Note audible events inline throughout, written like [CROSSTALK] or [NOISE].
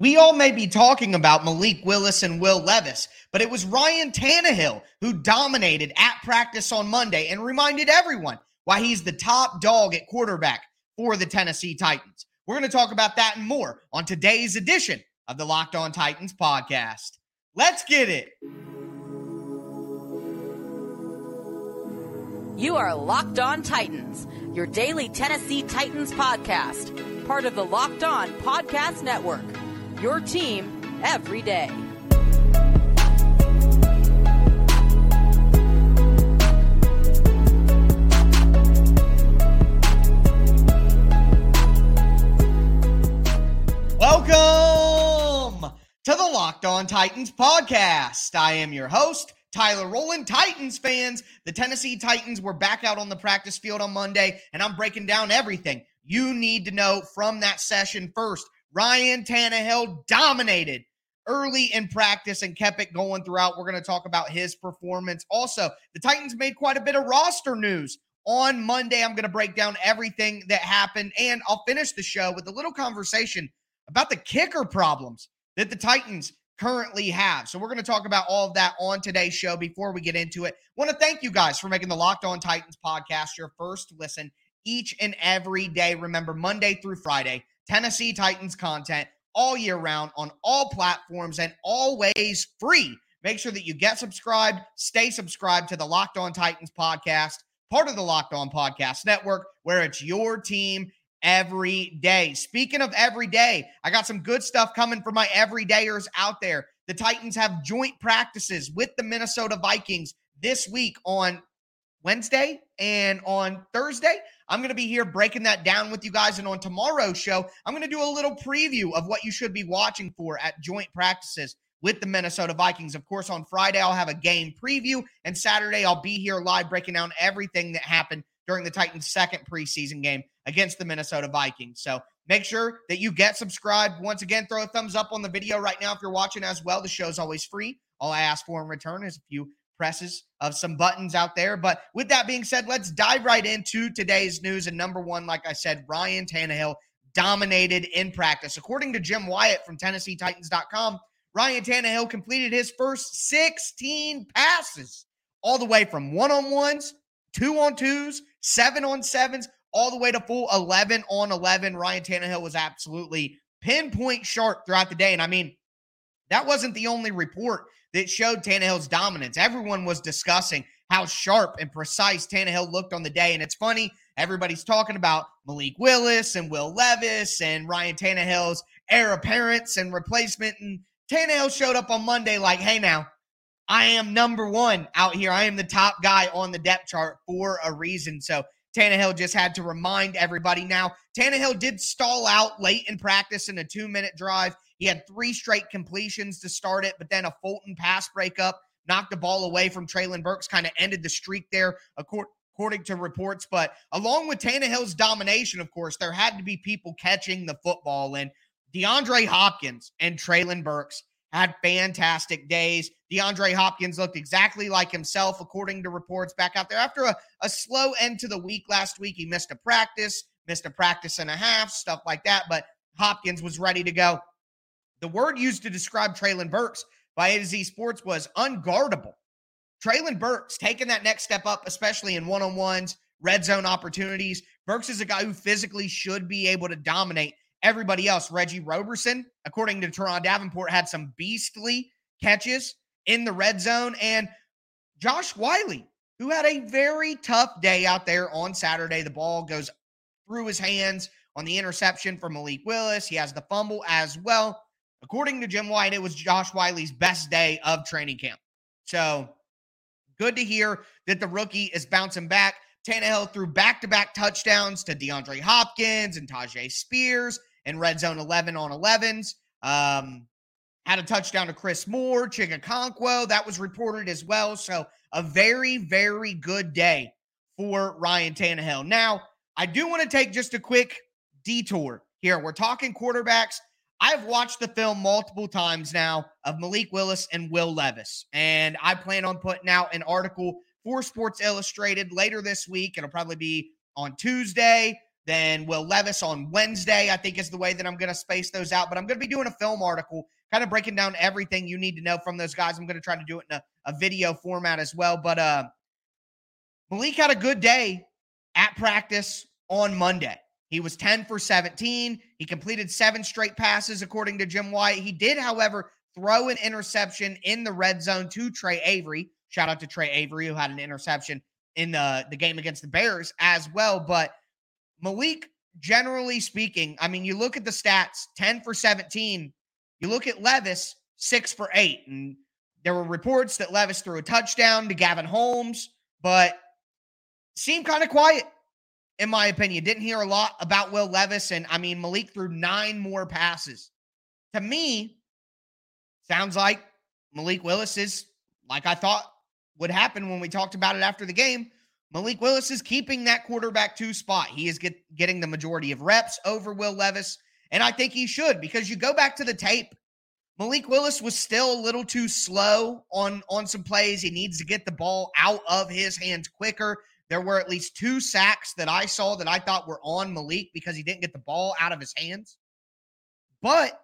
We all may be talking about Malik Willis and Will Levis, but it was Ryan Tannehill who dominated at practice on Monday and reminded everyone why he's the top dog at quarterback for the Tennessee Titans. We're going to talk about that and more on today's edition of the Locked On Titans podcast. Let's get it. You are Locked On Titans, your daily Tennessee Titans podcast, part of the Locked On Podcast Network your team every day. Welcome to the Locked On Titans podcast. I am your host, Tyler Rowland. Titans fans, the Tennessee Titans were back out on the practice field on Monday, and I'm breaking down everything you need to know from that session first. Ryan Tannehill dominated early in practice and kept it going throughout. We're going to talk about his performance. Also, the Titans made quite a bit of roster news on Monday. I'm going to break down everything that happened, and I'll finish the show with a little conversation about the kicker problems that the Titans currently have. So we're going to talk about all of that on today's show. Before we get into it, I want to thank you guys for making the Locked On Titans podcast your first listen each and every day. Remember, Monday through Friday, Tennessee Titans content all year round on all platforms and always free. Make sure that you get subscribed, stay subscribed to the Locked On Titans podcast, part of the Locked On Podcast Network, where it's your team every day. Speaking of every day, I got some good stuff coming for my everydayers out there. The Titans have joint practices with the Minnesota Vikings this week on Wednesday and on Thursday. I'm going to be here breaking that down with you guys. And on tomorrow's show, I'm going to do a little preview of what you should be watching for at joint practices with the Minnesota Vikings. Of course, on Friday, I'll have a game preview. And Saturday, I'll be here live breaking down everything that happened during the Titans' second preseason game against the Minnesota Vikings. So make sure that you get subscribed. Once again, throw a thumbs up on the video right now if you're watching as well. The show's always free. All I ask for in return is a few presses of some buttons out there. But with that being said, let's dive right into today's news. And number one, like I said, Ryan Tannehill dominated in practice. According to Jim Wyatt from TennesseeTitans.com, Ryan Tannehill completed his first 16 passes, all the way from one on ones, two on twos, seven on sevens, all the way to full 11 on 11. Ryan Tannehill was absolutely pinpoint sharp throughout the day. And I mean, that wasn't the only report that showed Tannehill's dominance. Everyone was discussing how sharp and precise Tannehill looked on the day. And it's funny, everybody's talking about Malik Willis and Will Levis and Ryan Tannehill's heir apparents and replacement. And Tannehill showed up on Monday like, hey, now, I am number one out here. I am the top guy on the depth chart for a reason. So Tannehill just had to remind everybody. Now, Tannehill did stall out late in practice in a two minute drive. He had three straight completions to start it, but then a Fulton pass breakup knocked the ball away from Treylon Burks, kind of ended the streak there, according to reports. But along with Tannehill's domination, of course, there had to be people catching the football. And DeAndre Hopkins and Treylon Burks had fantastic days. DeAndre Hopkins looked exactly like himself, according to reports back out there. After a, a slow end to the week last week, he missed a practice, missed a practice and a half, stuff like that. But Hopkins was ready to go. The word used to describe Treylon Burks by A to Z Sports was unguardable. Treylon Burks taking that next step up, especially in one on ones, red zone opportunities. Burks is a guy who physically should be able to dominate everybody else. Reggie Roberson, according to Turron Davenport, had some beastly catches in the red zone. And Josh Whyle, who had a very tough day out there on Saturday. The ball goes through his hands on the interception from Malik Willis. He has the fumble as well. According to Jim Wyatt, it was Josh Whyle's best day of training camp. So good to hear that the rookie is bouncing back. Tannehill threw back to back touchdowns to DeAndre Hopkins and Tyjae Spears in red zone 11 on 11s. Um, had a touchdown to Chris Moore, Chig Okonkwo. That was reported as well. So a very, very good day for Ryan Tannehill. Now, I do want to take just a quick detour here. We're talking quarterbacks. I've watched the film multiple times now of Malik Willis and Will Levis, and I plan on putting out an article for Sports Illustrated later this week. It'll probably be on Tuesday then Will Levis on Wednesday, I think is the way that I'm going to space those out. But I'm going to be doing a film article, kind of breaking down everything you need to know from those guys. I'm going to try to do it in a, a video format as well. But uh, Malik had a good day at practice on Monday. He was 10 for 17. He completed seven straight passes, according to Jim Wyatt. He did, however, throw an interception in the red zone to Tre Avery. Shout out to Tre Avery, who had an interception in the, the game against the Bears as well. But Malik, generally speaking, I mean, you look at the stats 10 for 17. You look at Levis, six for eight. And there were reports that Levis threw a touchdown to Gavin Holmes, but seemed kind of quiet, in my opinion. Didn't hear a lot about Will Levis. And I mean, Malik threw nine more passes. To me, sounds like Malik Willis is like I thought would happen when we talked about it after the game. Malik Willis is keeping that quarterback two spot. He is get, getting the majority of reps over Will Levis. And I think he should because you go back to the tape. Malik Willis was still a little too slow on, on some plays. He needs to get the ball out of his hands quicker. There were at least two sacks that I saw that I thought were on Malik because he didn't get the ball out of his hands. But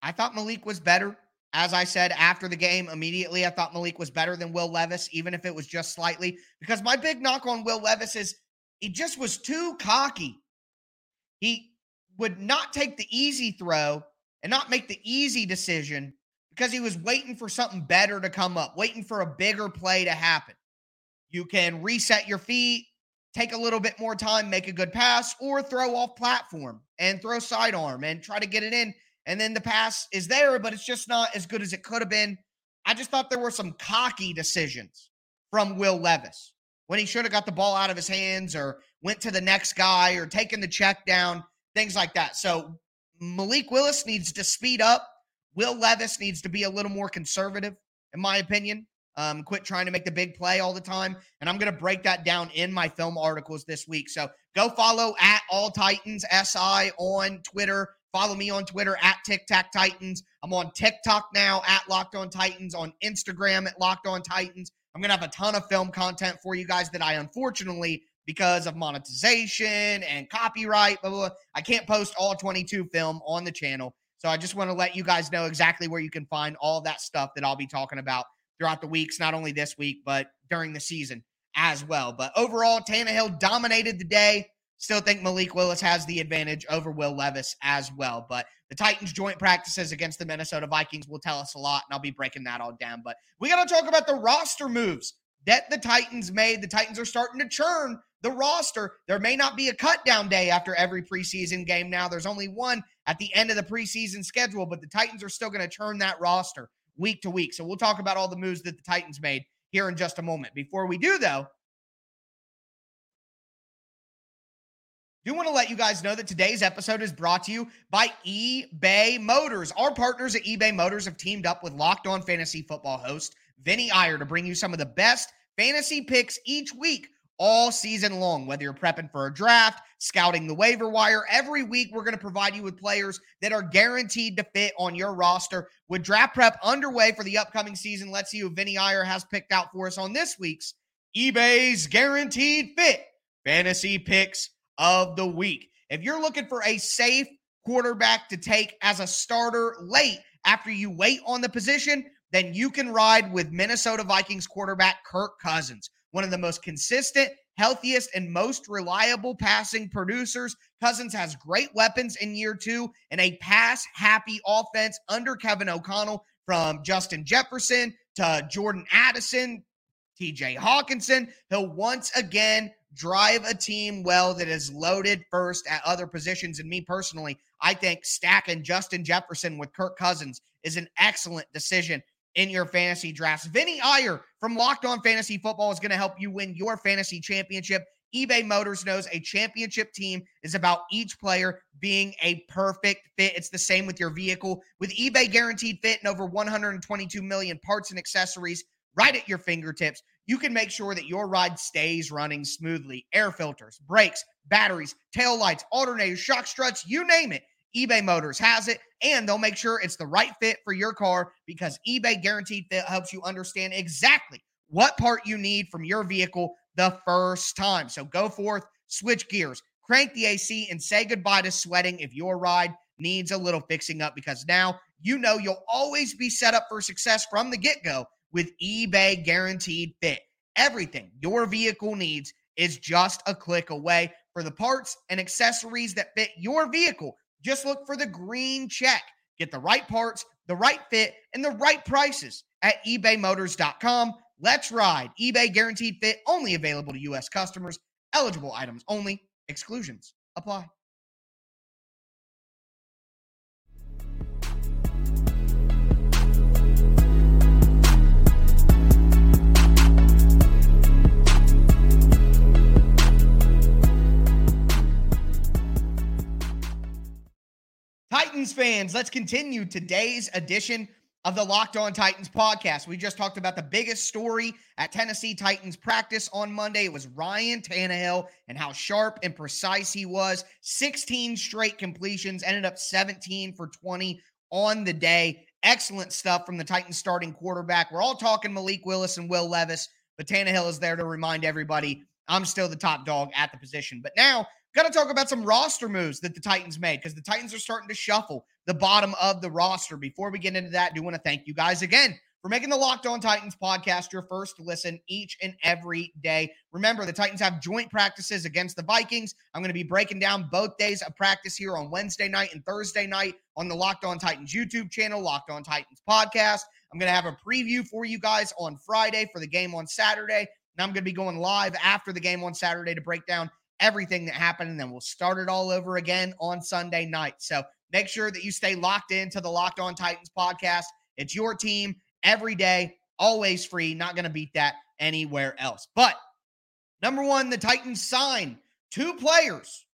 I thought Malik was better. As I said after the game, immediately, I thought Malik was better than Will Levis, even if it was just slightly. Because my big knock on Will Levis is he just was too cocky. He would not take the easy throw and not make the easy decision because he was waiting for something better to come up, waiting for a bigger play to happen. You can reset your feet, take a little bit more time, make a good pass, or throw off platform and throw sidearm and try to get it in and then the pass is there, but it's just not as good as it could have been. I just thought there were some cocky decisions from Will Levis when he should have got the ball out of his hands or went to the next guy or taken the check down, things like that. So Malik Willis needs to speed up. Will Levis needs to be a little more conservative, in my opinion. Um, quit trying to make the big play all the time. And I'm going to break that down in my film articles this week. So go follow at All Titans SI on Twitter. Follow me on Twitter at Tic Tac Titans. I'm on TikTok now at Locked On Titans, on Instagram at Locked On Titans. I'm going to have a ton of film content for you guys that I unfortunately, because of monetization and copyright, blah, blah, blah, I can't post all 22 film on the channel. So I just want to let you guys know exactly where you can find all that stuff that I'll be talking about throughout the weeks, not only this week, but during the season as well. But overall, Tannehill dominated the day. Still think Malik Willis has the advantage over Will Levis as well. But the Titans' joint practices against the Minnesota Vikings will tell us a lot, and I'll be breaking that all down. But we got to talk about the roster moves that the Titans made. The Titans are starting to churn the roster. There may not be a cut down day after every preseason game now. There's only one at the end of the preseason schedule, but the Titans are still going to churn that roster week to week. So we'll talk about all the moves that the Titans made here in just a moment. Before we do, though, do want to let you guys know that today's episode is brought to you by eBay Motors. Our partners at eBay Motors have teamed up with Locked On Fantasy Football host Vinny Iyer to bring you some of the best fantasy picks each week all season long. Whether you're prepping for a draft, scouting the waiver wire, every week we're going to provide you with players that are guaranteed to fit on your roster. With draft prep underway for the upcoming season, let's see who Vinny Iyer has picked out for us on this week's eBay's Guaranteed Fit Fantasy Picks of the week. If you're looking for a safe quarterback to take as a starter late after you wait on the position, then you can ride with Minnesota Vikings quarterback Kirk Cousins, one of the most consistent, healthiest, and most reliable passing producers. Cousins has great weapons in year two and a pass happy offense under Kevin O'Connell from Justin Jefferson to Jordan Addison, TJ Hockenson. He'll once again drive a team well that is loaded first at other positions. And me personally, I think stacking Justin Jefferson with Kirk Cousins is an excellent decision in your fantasy drafts. Vinny Iyer from Locked On Fantasy Football is going to help you win your fantasy championship. eBay Motors knows a championship team is about each player being a perfect fit. It's the same with your vehicle. With eBay Guaranteed Fit and over 122 million parts and accessories right at your fingertips, you can make sure that your ride stays running smoothly. Air filters, brakes, batteries, tail lights, alternators, shock struts, you name it. eBay Motors has it, and they'll make sure it's the right fit for your car because eBay Guaranteed Fit helps you understand exactly what part you need from your vehicle the first time. So go forth, switch gears, crank the AC, and say goodbye to sweating if your ride needs a little fixing up because now you know you'll always be set up for success from the get go with eBay Guaranteed Fit. Everything your vehicle needs is just a click away. For the parts and accessories that fit your vehicle, just look for the green check. Get the right parts, the right fit, and the right prices at ebaymotors.com. Let's ride. eBay Guaranteed Fit only available to U.S. customers. Eligible items only. Exclusions apply. Titans fans, let's continue today's edition of the Locked On Titans podcast. We just talked about the biggest story at Tennessee Titans practice on Monday. It was Ryan Tannehill and how sharp and precise he was. 16 straight completions, ended up 17 for 20 on the day. Excellent stuff from the Titans starting quarterback. We're all talking Malik Willis and Will Levis, but Tannehill is there to remind everybody I'm still the top dog at the position. But now Got to talk about some roster moves that the Titans made because the Titans are starting to shuffle the bottom of the roster. Before we get into that, I do want to thank you guys again for making the Locked On Titans podcast your first listen each and every day. Remember, the Titans have joint practices against the Vikings. I'm going to be breaking down both days of practice here on Wednesday night and Thursday night on the Locked On Titans YouTube channel, Locked On Titans podcast. I'm going to have a preview for you guys on Friday for the game on Saturday. And I'm going to be going live after the game on Saturday to break down everything that happened, and then we'll start it all over again on Sunday night. So make sure that you stay locked into the Locked On Titans podcast. It's your team every day, always free. Not going to beat that anywhere else. But number one, the Titans signed two players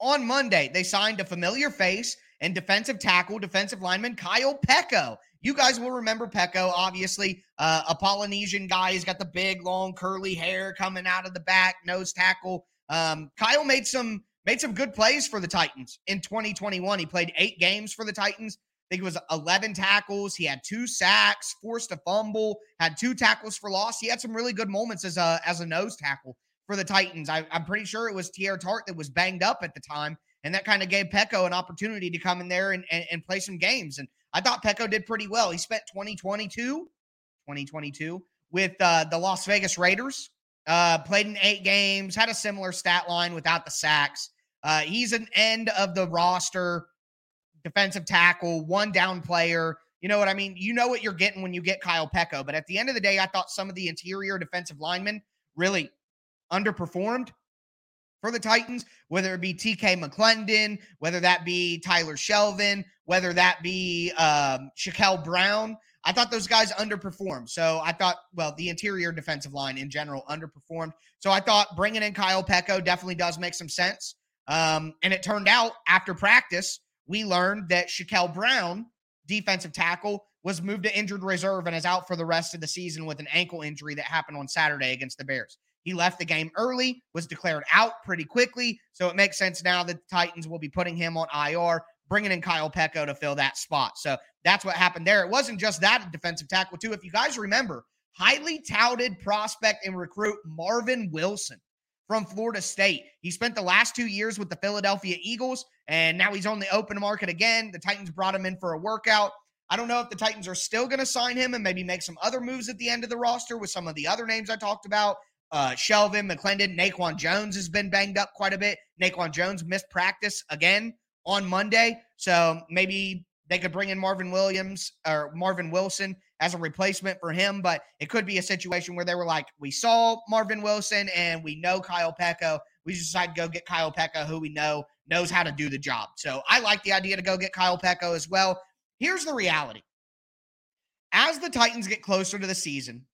on Monday. They signed a familiar face and defensive tackle, defensive lineman Kyle Peko. You guys will remember Peko, obviously, uh, a Polynesian guy. He's got the big, long, curly hair coming out of the back, nose tackle. Um, Kyle made some made some good plays for the Titans in 2021. He played eight games for the Titans. I think it was 11 tackles. He had two sacks, forced a fumble, had two tackles for loss. He had some really good moments as a as a nose tackle for the Titans. I, am pretty sure it was Teair Tart that was banged up at the time, and that kind of gave Peko an opportunity to come in there and, and, and play some games. And I thought Peko did pretty well. He spent 2022, 2022 with uh, the Las Vegas Raiders. Uh, played in eight games, had a similar stat line without the sacks. Uh, he's an end of the roster defensive tackle, one down player. You know what I mean? You know what you're getting when you get Kyle Peko. But at the end of the day, I thought some of the interior defensive linemen really underperformed for the Titans, whether it be TK McLendon, whether that be Tyler Shelvin, whether that be um, Shakel Brown. I thought those guys underperformed. So I thought, well, the interior defensive line in general underperformed. So I thought bringing in Kyle Peko definitely does make some sense. Um, and it turned out after practice, we learned that Shakel Brown, defensive tackle, was moved to injured reserve and is out for the rest of the season with an ankle injury that happened on Saturday against the Bears. He left the game early, was declared out pretty quickly. So it makes sense now that the Titans will be putting him on IR bringing in Kyle Peko to fill that spot. So that's what happened there. It wasn't just that defensive tackle, too. If you guys remember, highly touted prospect and recruit Marvin Wilson from Florida State. He spent the last two years with the Philadelphia Eagles, and now he's on the open market again. The Titans brought him in for a workout. I don't know if the Titans are still going to sign him and maybe make some other moves at the end of the roster with some of the other names I talked about. Uh, Shelvin, McLendon, Naquan Jones has been banged up quite a bit. Naquan Jones missed practice again on Monday. So maybe they could bring in Marvin Williams or Marvin Wilson as a replacement for him, but it could be a situation where they were like, we saw Marvin Wilson and we know Kyle Peko. We just decided to go get Kyle Peko, who we know knows how to do the job. So I like the idea to go get Kyle Peko as well. Here's the reality as the Titans get closer to the season,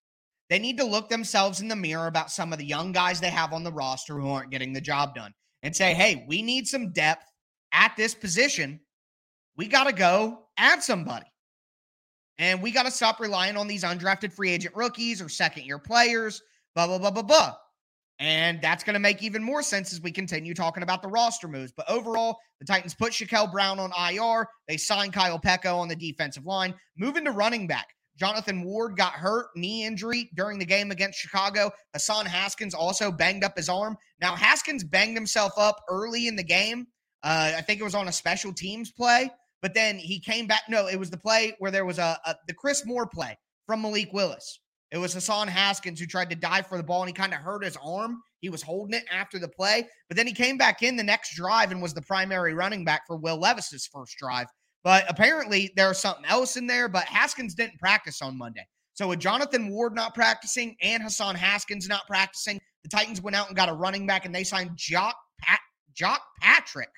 they need to look themselves in the mirror about some of the young guys they have on the roster who aren't getting the job done and say, hey, we need some depth at this position, we got to go add somebody. And we got to stop relying on these undrafted free agent rookies or second year players, blah, blah, blah, blah, blah. And that's going to make even more sense as we continue talking about the roster moves. But overall, the Titans put Shakel Brown on IR. They signed Kyle Peko on the defensive line. Moving to running back. Jonathan Ward got hurt, knee injury during the game against Chicago. Hassan Haskins also banged up his arm. Now, Haskins banged himself up early in the game. Uh, I think it was on a special teams play, but then he came back. No, it was the play where there was a, a the Chris Moore play from Malik Willis. It was Hassan Haskins who tried to dive for the ball and he kind of hurt his arm. He was holding it after the play, but then he came back in the next drive and was the primary running back for Will Levis's first drive. But apparently there's something else in there. But Haskins didn't practice on Monday. So with Jonathan Ward not practicing and Hassan Haskins not practicing, the Titans went out and got a running back and they signed Jacques Pat Jacques Patrick,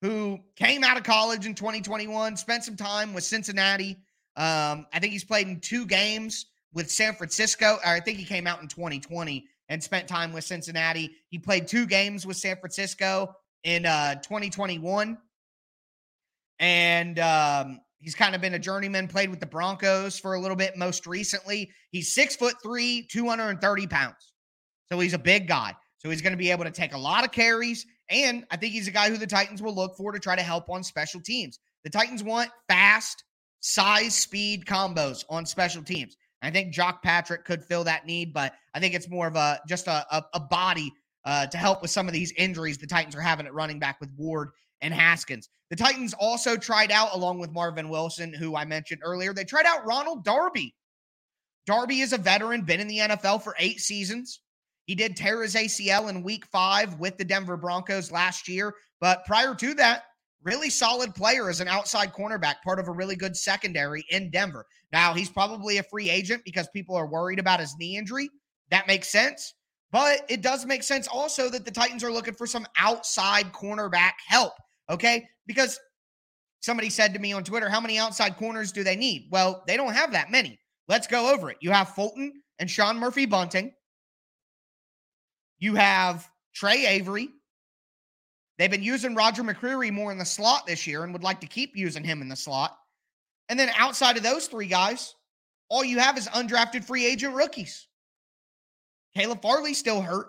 who came out of college in 2021, spent some time with Cincinnati. Um, I think he's played in two games with San Francisco. I think he came out in 2020 and spent time with Cincinnati. He played two games with San Francisco in uh, 2021 and um, he's kind of been a journeyman. Played with the Broncos for a little bit. Most recently, he's six foot three, two hundred and thirty pounds. So he's a big guy. So he's going to be able to take a lot of carries, and I think he's a guy who the Titans will look for to try to help on special teams. The Titans want fast, size, speed combos on special teams. I think Jacques Patrick could fill that need, but I think it's more of a just a, a, a body uh, to help with some of these injuries the Titans are having at running back with Ward and Haskins. The Titans also tried out, along with Marvin Wilson, who I mentioned earlier, they tried out Ronald Darby. Darby is a veteran, been in the NFL for eight seasons. He did tear his ACL in week five with the Denver Broncos last year. But prior to that, really solid player as an outside cornerback, part of a really good secondary in Denver. Now, he's probably a free agent because people are worried about his knee injury. That makes sense. But it does make sense also that the Titans are looking for some outside cornerback help. Okay. Because somebody said to me on Twitter, how many outside corners do they need? Well, they don't have that many. Let's go over it. You have Fulton and Sean Murphy Bunting. You have Tre Avery. They've been using Roger McCreary more in the slot this year and would like to keep using him in the slot. And then outside of those three guys, all you have is undrafted free agent rookies. Caleb Farley still hurt.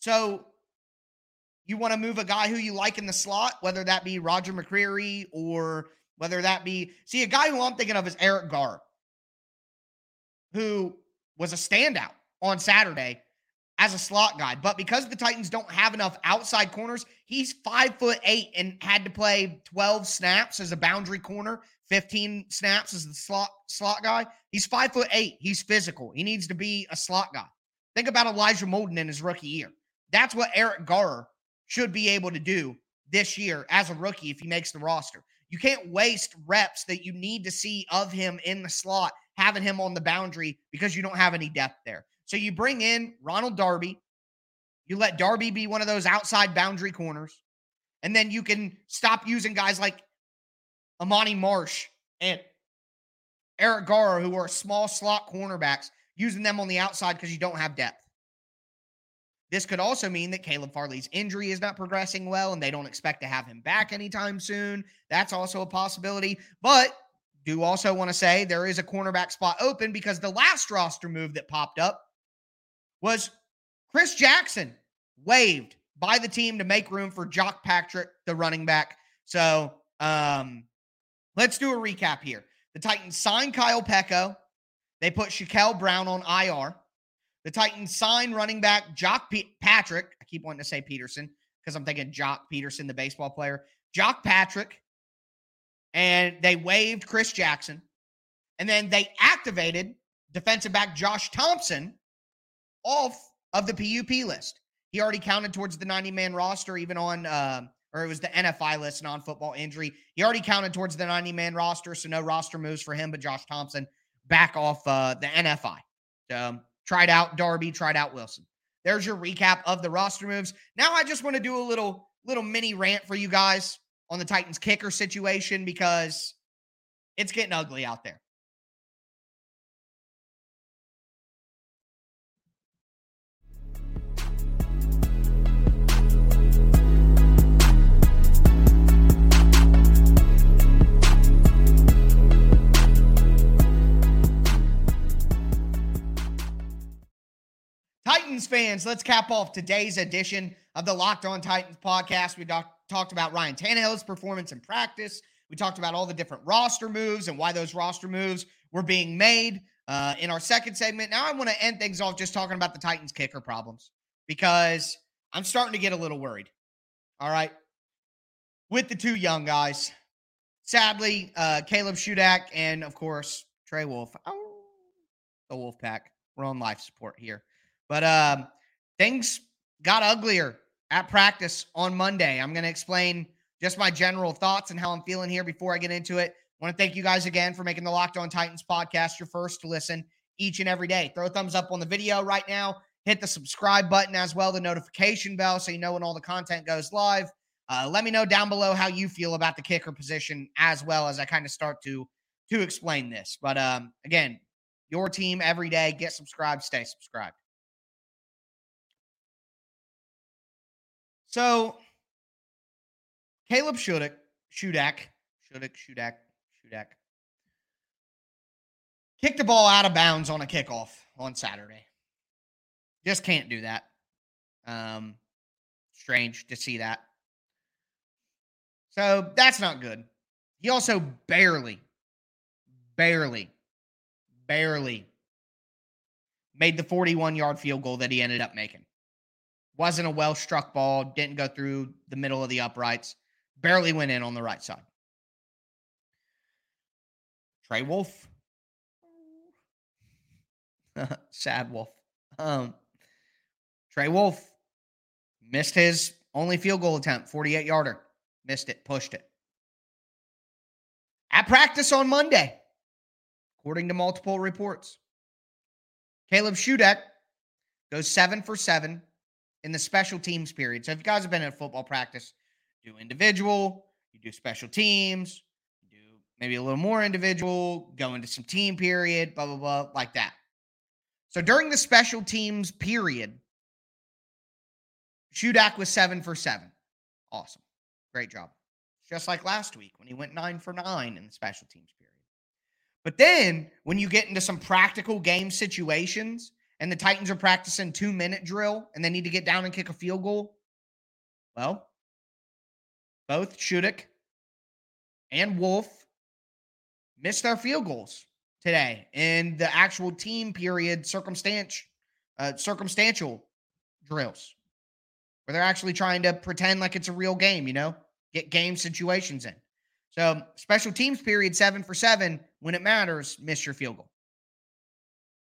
So you want to move a guy who you like in the slot, whether that be Roger McCreary or whether that be, see, a guy who I'm thinking of is Eric Garror, who was a standout on Saturday as a slot guy. But because the Titans don't have enough outside corners, he's five foot eight and had to play 12 snaps as a boundary corner, 15 snaps as the slot slot guy. He's five foot eight. He's physical. He needs to be a slot guy. Think about Elijah Molden in his rookie year. That's what Eric Garror should be able to do this year as a rookie if he makes the roster. You can't waste reps that you need to see of him in the slot, having him on the boundary because you don't have any depth there. So you bring in Ronald Darby. You let Darby be one of those outside boundary corners. And then you can stop using guys like Amani Marsh and Eric Garror, who are small slot cornerbacks, using them on the outside because you don't have depth. This could also mean that Caleb Farley's injury is not progressing well and they don't expect to have him back anytime soon. That's also a possibility. But do also want to say there is a cornerback spot open because the last roster move that popped up was Chris Jackson waived by the team to make room for Jacques Patrick, the running back. So um, let's do a recap here. The Titans signed Kyle Peko. They put Shakel Brown on IR. The Titans signed running back Jacques Patrick. I keep wanting to say Peterson because I'm thinking Joc Pederson, the baseball player. Jacques Patrick. And they waived Chris Jackson. And then they activated defensive back Josh Thompson off of the PUP list. He already counted towards the 90 man roster, even on, uh, or it was the NFI list, non football injury. He already counted towards the 90 man roster, so no roster moves for him, but Josh Thompson back off uh, the NFI. So tried out Darby, tried out Wilson. There's your recap of the roster moves. Now I just want to do a little little mini rant for you guys on the Titans kicker situation because it's getting ugly out there. Titans fans, let's cap off today's edition of the Locked On Titans podcast. We doc- talked about Ryan Tannehill's performance in practice. We talked about all the different roster moves and why those roster moves were being made uh, in our second segment. Now I want to end things off just talking about the Titans kicker problems because I'm starting to get a little worried. All right. With the two young guys, sadly, uh, Caleb Shudak and, of course, Trey Wolff. Oh, the Wolf Pack. We're on life support here. But um, things got uglier at practice on Monday. I'm going to explain just my general thoughts and how I'm feeling here before I get into it. I want to thank you guys again for making the Locked On Titans podcast your first to listen each and every day. Throw a thumbs up on the video right now. Hit the subscribe button as well, the notification bell, so you know when all the content goes live. Uh, let me know down below how you feel about the kicker position as well as I kind of start to to explain this. But um, again, your team every day. Get subscribed, stay subscribed. So, Caleb Shudak, Shudak, Shudak, Shudak, Shudak, kicked the ball out of bounds on a kickoff on Saturday. Just can't do that. Um, strange to see that. So that's not good. He also barely, barely, barely made the 41 yard field goal that he ended up making. Wasn't a well struck ball, didn't go through the middle of the uprights, barely went in on the right side. Trey Wolff. [LAUGHS] Sad Wolf. Um, Trey Wolff missed his only field goal attempt, 48 yarder. Missed it, pushed it. At practice on Monday, according to multiple reports. Caleb Shudak goes seven for seven in the special teams period. So if you guys have been at football practice, do individual, you do special teams, you do maybe a little more individual, go into some team period, blah, blah, blah, like that. So during the special teams period, Shudak was seven for seven. Awesome. Great job. Just like last week when he went nine for nine in the special teams period. But then when you get into some practical game situations and the Titans are practicing two minute drill and they need to get down and kick a field goal, well, both Shudak and Wolff missed their field goals today in the actual team period circumstance, uh, circumstantial drills where they're actually trying to pretend like it's a real game, you know, get game situations in. So, special teams period seven for seven when it matters, miss your field goal.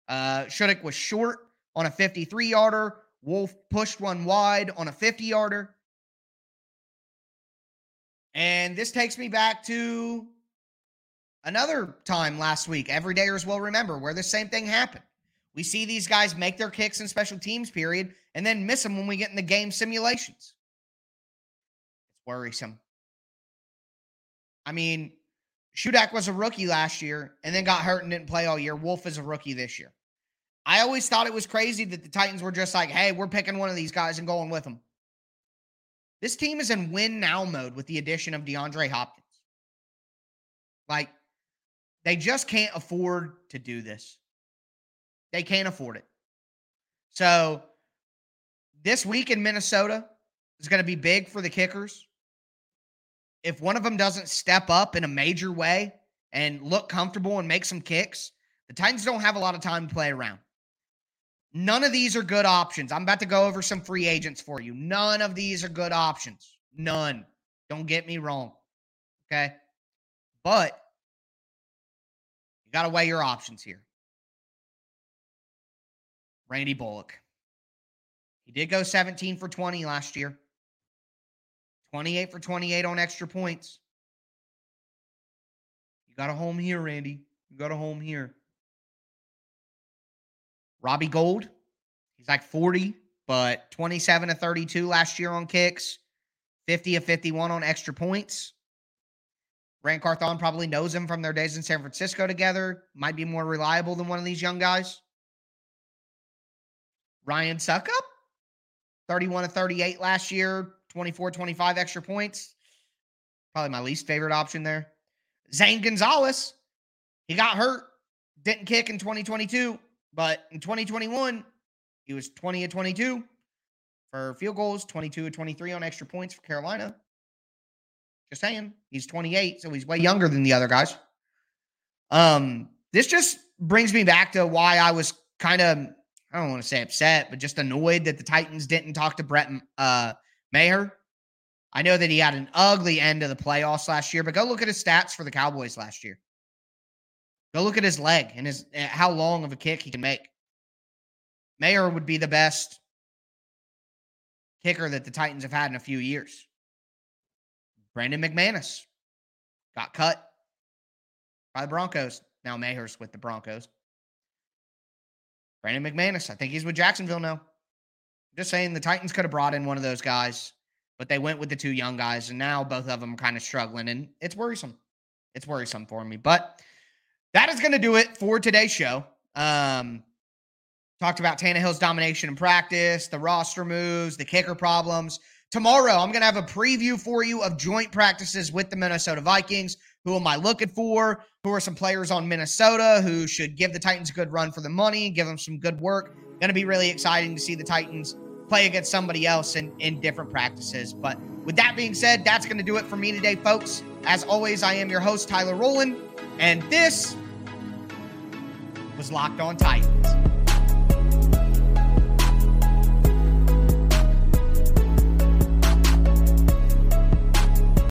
Uh, Shudak was short on a 53 yarder. Wolff pushed one wide on a 50 yarder. And this takes me back to another time last week. Everydayers will remember where the same thing happened. We see these guys make their kicks in special teams period and then miss them when we get in the game simulations. It's worrisome. I mean, Shudak was a rookie last year and then got hurt and didn't play all year. Wolff is a rookie this year. I always thought it was crazy that the Titans were just like, hey, we're picking one of these guys and going with them. This team is in win now mode with the addition of DeAndre Hopkins. Like, they just can't afford to do this. They can't afford it. So this week in Minnesota is going to be big for the kickers. If one of them doesn't step up in a major way and look comfortable and make some kicks, the Titans don't have a lot of time to play around. None of these are good options. I'm about to go over some free agents for you. None of these are good options. None. Don't get me wrong. Okay. But you got to weigh your options here. Randy Bullock. He did go 17 for 20 last year, 28 for 28 on extra points. You got a home here, Randy. You got a home here. Robbie Gould, he's like 40, but 27 to 32 last year on kicks, 50 of 51 on extra points. Grant Carthon probably knows him from their days in San Francisco together. Might be more reliable than one of these young guys. Ryan Succop, 31 to 38 last year, 24, 25 extra points. Probably my least favorite option there. Zane Gonzalez, he got hurt, didn't kick in 2022, but in 2021, he was 20 of 22 for field goals, 22 of 23 on extra points for Carolina. Just saying. He's 28, so he's way younger than the other guys. Um, this just brings me back to why I was kind of, I don't want to say upset, but just annoyed that the Titans didn't talk to Brett uh, Maher. I know that he had an ugly end of the playoffs last year, but go look at his stats for the Cowboys last year. Go look at his leg and his eh, how long of a kick he can make. Maher would be the best kicker that the Titans have had in a few years. Brandon McManus got cut by the Broncos. Now Maher's with the Broncos. Brandon McManus, I think he's with Jacksonville now. Just saying the Titans could have brought in one of those guys, but they went with the two young guys, and now both of them are kind of struggling, and it's worrisome. It's worrisome for me. But that is going to do it for today's show. Um, talked about Tannehill's domination in practice, the roster moves, the kicker problems. Tomorrow, I'm going to have a preview for you of joint practices with the Minnesota Vikings. Who am I looking for? Who are some players on Minnesota who should give the Titans a good run for the money, give them some good work? Going to be really exciting to see the Titans play against somebody else in, in different practices. But with that being said, that's going to do it for me today, folks. As always, I am your host, Tyler Rowland, and this was Locked On Titans.